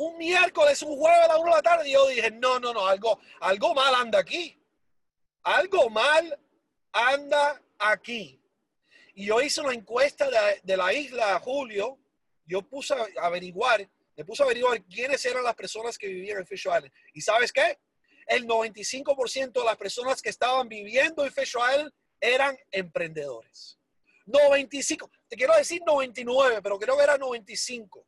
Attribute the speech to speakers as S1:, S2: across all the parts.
S1: un miércoles, un jueves a la una de la tarde. Yo dije, no, no, no, algo, algo mal anda aquí. Algo mal anda aquí. Y yo hice una encuesta de, de la isla, Julio. Yo puse a averiguar, me puse a averiguar quiénes eran las personas que vivían en Fish Island. ¿Y sabes qué? El 95% de las personas que estaban viviendo en Fish Island eran emprendedores. 95, te quiero decir 99, pero creo que era 95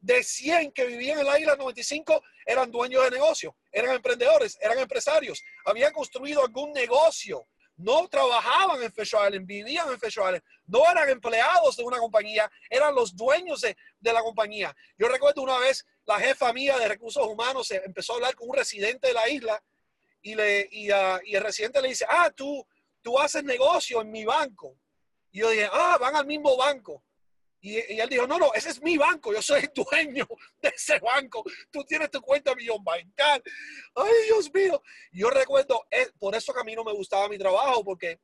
S1: de 100 que vivían en la isla 95 eran dueños de negocio, eran emprendedores, eran empresarios, habían construido algún negocio, no trabajaban en Fish Island, vivían en Fish Island, no eran empleados de una compañía, eran los dueños de, la compañía. Yo recuerdo una vez la jefa mía de recursos humanos empezó a hablar con un residente de la isla y, le, y, y el residente le dice, ah, tú, tú haces negocio en mi banco. Y yo dije, ah, van al mismo banco. Y, él dijo, no, no, ese es mi banco, yo soy dueño de ese banco, tú tienes tu cuenta millón bancal. Ay, Dios mío. Yo recuerdo, eh, por eso que me gustaba mi trabajo, porque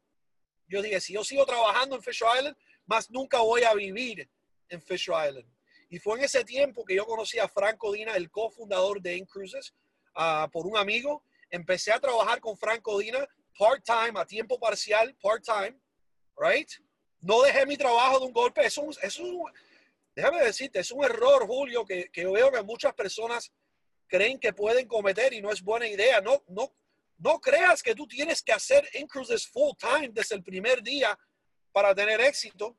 S1: yo dije, si yo sigo trabajando en Fish Island, más nunca voy a vivir en Fish Island. Y fue en ese tiempo que yo conocí a Franco Dina, el cofundador de Incruises, uh, por un amigo. Empecé a trabajar con Franco Dina part-time, a tiempo parcial, part-time, right? No dejé mi trabajo de un golpe. Es un, es un déjame decirte, es un error, Julio, que, que, yo veo que muchas personas creen que pueden cometer y no es buena idea. No, no, no creas que tú tienes que hacer incruises full time desde el primer día para tener éxito.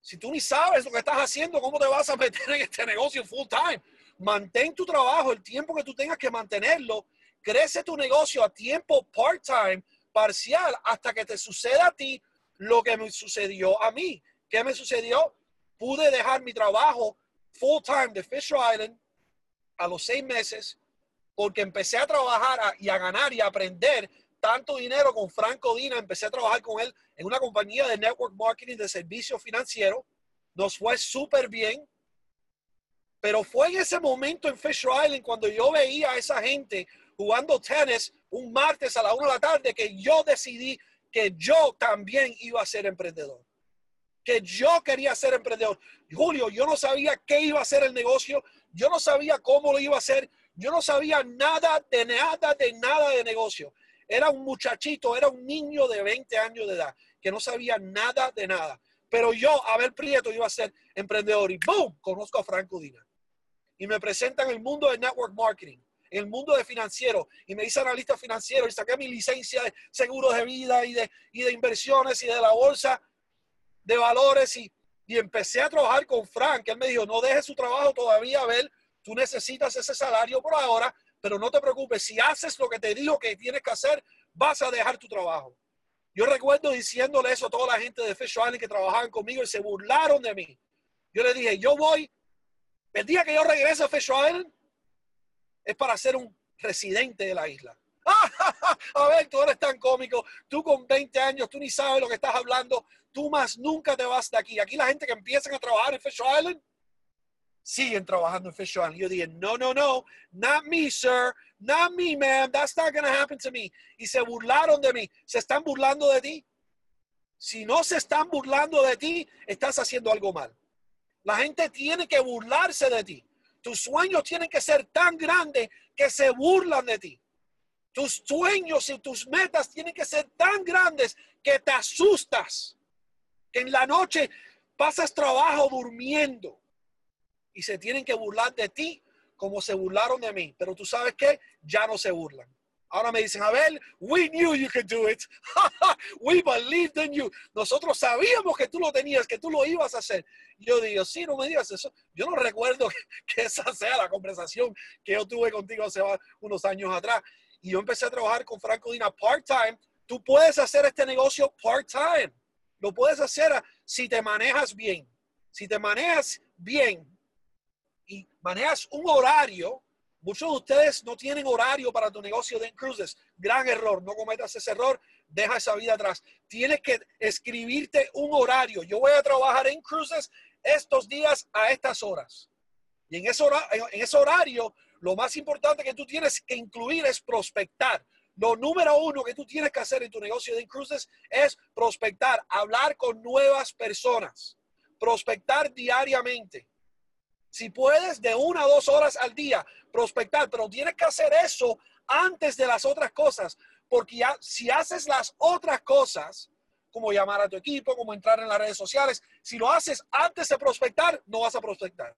S1: Si tú ni sabes lo que estás haciendo, ¿cómo te vas a meter en este negocio full time? Mantén tu trabajo el tiempo que tú tengas que mantenerlo. Crece tu negocio a tiempo part-time, parcial, hasta que te suceda a ti lo que me sucedió a mí. ¿Qué me sucedió? Pude dejar mi trabajo full time de Fisher Island a los seis meses porque empecé a trabajar y a ganar y a aprender tanto dinero con Franco Dina. Empecé a trabajar con él en una compañía de network marketing de servicio financiero. Nos fue súper bien. Pero fue en ese momento en Fisher Island cuando yo veía a esa gente jugando tenis un martes a la una de la tarde que yo decidí que yo también iba a ser emprendedor. Que yo quería ser emprendedor. Julio, yo no sabía qué iba a ser el negocio. Yo no sabía cómo lo iba a hacer. Yo no sabía nada de nada, de nada de negocio. Era un muchachito, era un niño de 20 años de edad que no sabía nada de nada. Pero yo, Abel Prieto, iba a ser emprendedor y ¡boom! Conozco a Franco Dina. Y me presentan el mundo del network marketing el mundo de financiero y me hice analista financiero y saqué mi licencia de seguros de vida y de, y de inversiones y de la bolsa de valores y, y empecé a trabajar con Frank. Él me dijo, no dejes su trabajo todavía, Abel, tú necesitas ese salario por ahora, pero no te preocupes, si haces lo que te digo que tienes que hacer, vas a dejar tu trabajo. Yo recuerdo diciéndole eso a toda la gente de Fish Island que trabajaban conmigo y se burlaron de mí. Yo le dije, yo voy, el día que yo regrese a Fish Island, es para ser un residente de la isla. a ver, tú eres tan cómico, tú con 20 años, tú ni sabes lo que estás hablando, tú más nunca te vas de aquí. Aquí la gente que empiezan a trabajar en Fish Island, siguen trabajando en Fish Island. Yo dije, no, no, no, not me, sir, not me, man, that's not going to happen to me. Y se burlaron de mí. ¿Se están burlando de ti? Si no se están burlando de ti, estás haciendo algo mal. La gente tiene que burlarse de ti. Tus sueños tienen que ser tan grandes que se burlan de ti. Tus sueños y tus metas tienen que ser tan grandes que te asustas. En la noche pasas trabajo durmiendo y se tienen que burlar de ti como se burlaron de mí. Pero tú sabes que ya no se burlan. Ahora me dicen, Abel, we knew you could do it. we believed in you. Nosotros sabíamos que tú lo tenías, que tú lo ibas a hacer. Yo digo, sí, no me digas eso. Yo no recuerdo que, esa sea la conversación que yo tuve contigo hace unos años atrás. Y yo empecé a trabajar con Franco Dina part-time. Tú puedes hacer este negocio part-time. Lo puedes hacer si te manejas bien. Si te manejas bien y manejas un horario Muchos de ustedes no tienen horario para tu negocio de cruises. Gran error. No cometas ese error. Deja esa vida atrás. Tienes que escribirte un horario. Yo voy a trabajar en cruises estos días a estas horas. Y en ese, horario, lo más importante que tú tienes que incluir es prospectar. Lo número uno que tú tienes que hacer en tu negocio de cruises es prospectar, hablar con nuevas personas, prospectar diariamente. Si puedes, de una a dos horas al día prospectar, pero tienes que hacer eso antes de las otras cosas, porque ya, si haces las otras cosas, como llamar a tu equipo, como entrar en las redes sociales, si lo haces antes de prospectar, no vas a prospectar.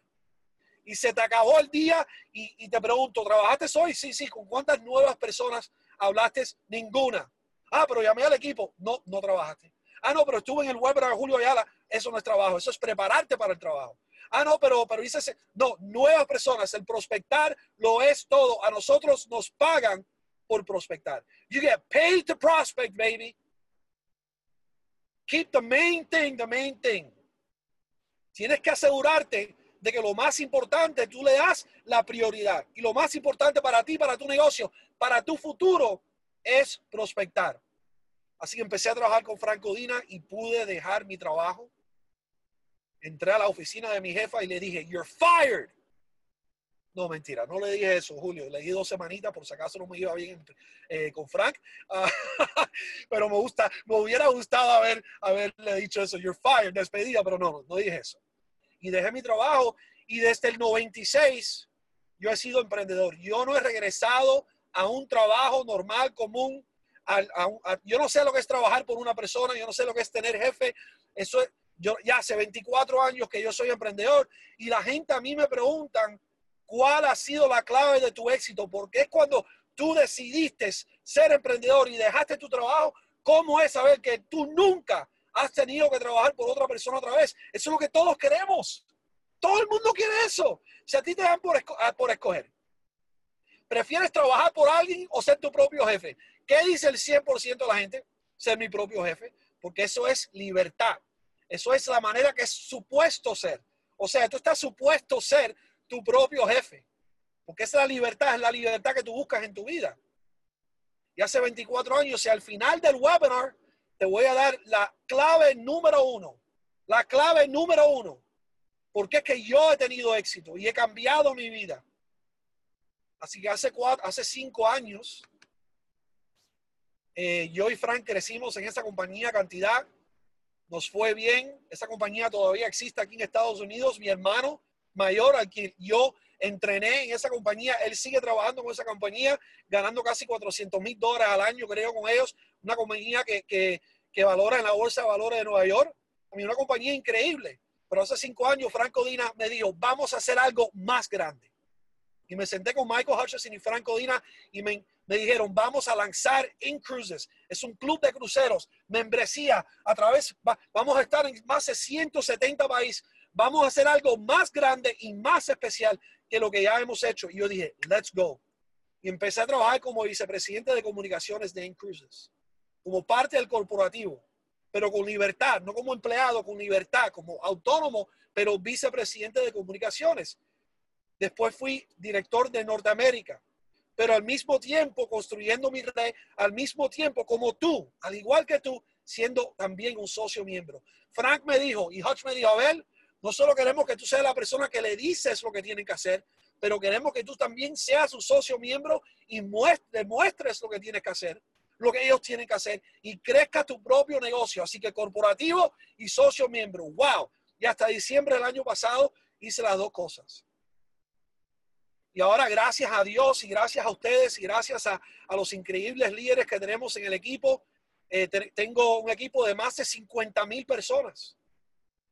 S1: Y se te acabó el día y, te pregunto, ¿trabajaste hoy? Sí, sí, ¿con cuántas nuevas personas hablaste? Ninguna. Ah, pero llamé al equipo. No, no trabajaste. Ah, no, pero estuve en el webinar de Julio Ayala. Eso no es trabajo, eso es prepararte para el trabajo. Ah, no, pero, pero dice, no, nuevas personas, el prospectar lo es todo. A nosotros nos pagan por prospectar. You get paid to prospect, baby. Keep the main thing, the main thing. Tienes que asegurarte de que lo más importante tú le das la prioridad. Y lo más importante para ti, para tu negocio, para tu futuro, es prospectar. Así empecé a trabajar con Franco Dina y pude dejar mi trabajo entré a la oficina de mi jefa y le dije, you're fired. No, mentira, no le dije eso, Julio. Le di dos semanitas por si acaso no me iba bien eh, con Frank. Pero me gusta, me hubiera gustado haber, haberle dicho eso, you're fired, despedida, pero no, no dije eso. Y dejé mi trabajo y desde el 96 yo he sido emprendedor. Yo no he regresado a un trabajo normal, común. yo no sé lo que es trabajar por una persona, yo no sé lo que es tener jefe. Eso es, yo ya hace 24 años que yo soy emprendedor y la gente a mí me preguntan cuál ha sido la clave de tu éxito, porque es cuando tú decidiste ser emprendedor y dejaste tu trabajo, ¿cómo es saber que tú nunca has tenido que trabajar por otra persona otra vez? Eso es lo que todos queremos. Todo el mundo quiere eso. Si a ti te dan por, ah, por escoger, ¿prefieres trabajar por alguien o ser tu propio jefe? ¿Qué dice el 100% de la gente? Ser mi propio jefe, porque eso es libertad. Eso es la manera que es supuesto ser. O sea, tú estás supuesto ser tu propio jefe. Porque esa es la libertad, es la libertad que tú buscas en tu vida. Y hace 24 años, y al final del webinar, te voy a dar la clave número uno. La clave número uno. Porque es que yo he tenido éxito y he cambiado mi vida. Así que hace, cuatro, hace cinco años, eh, yo y Frank crecimos en esa compañía cantidad nos fue bien. Esa compañía todavía existe aquí en Estados Unidos. Mi hermano mayor, al que yo entrené en esa compañía, él sigue trabajando con esa compañía, ganando casi 400 mil dólares al año, creo, con ellos. Una compañía que, que, que valora en la Bolsa de Valores de Nueva York. A una compañía increíble. Pero hace cinco años, Franco Dina me dijo, vamos a hacer algo más grande. Y me senté con Michael Hutchison y Franco Dina y me, dijeron, vamos a lanzar In Cruises. Es un club de cruceros, membresía a través, vamos a estar en más de 170 países. Vamos a hacer algo más grande y más especial que lo que ya hemos hecho. Y yo dije, let's go. Y empecé a trabajar como vicepresidente de comunicaciones de In Cruises, como parte del corporativo, pero con libertad, no como empleado, con libertad, como autónomo, pero vicepresidente de comunicaciones. Después fui director de Norteamérica pero al mismo tiempo construyendo mi red, al mismo tiempo como tú, al igual que tú, siendo también un socio miembro. Frank me dijo y Hutch me dijo, a ver, no solo queremos que tú seas la persona que le dices lo que tienen que hacer, pero queremos que tú también seas un socio miembro y muestres lo que tienes que hacer, lo que ellos tienen que hacer y crezca tu propio negocio. Así que corporativo y socio miembro. ¡Wow! Y hasta diciembre del año pasado hice las dos cosas. Y ahora, gracias a Dios y gracias a ustedes y gracias a, los increíbles líderes que tenemos en el equipo, eh, tengo un equipo de más de 50 mil personas,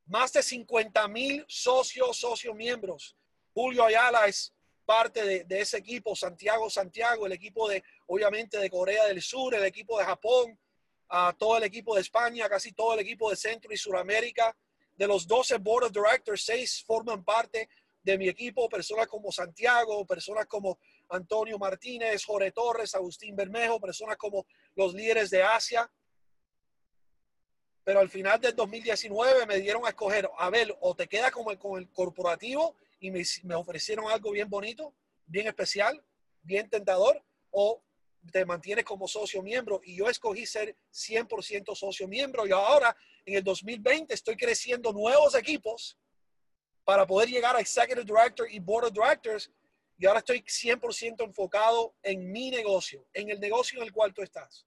S1: más de 50 mil socios, socios miembros. Julio Ayala es parte de, de, ese equipo, Santiago, Santiago, el equipo de, obviamente, de Corea del Sur, el equipo de Japón, a todo el equipo de España, casi todo el equipo de Centro y Suramérica. De los 12 Board of Directors, 6 forman parte de mi equipo, personas como Santiago, personas como Antonio Martínez, Jorge Torres, Agustín Bermejo, personas como los líderes de Asia. Pero al final del 2019 me dieron a escoger, a ver, o te quedas como el, con el corporativo y me, me ofrecieron algo bien bonito, bien especial, bien tentador, o te mantienes como socio miembro y yo escogí ser 100% socio miembro y ahora en el 2020 estoy creciendo nuevos equipos para poder llegar a Executive Director y Board of Directors. Y ahora estoy 100% enfocado en mi negocio, en el negocio en el cual tú estás.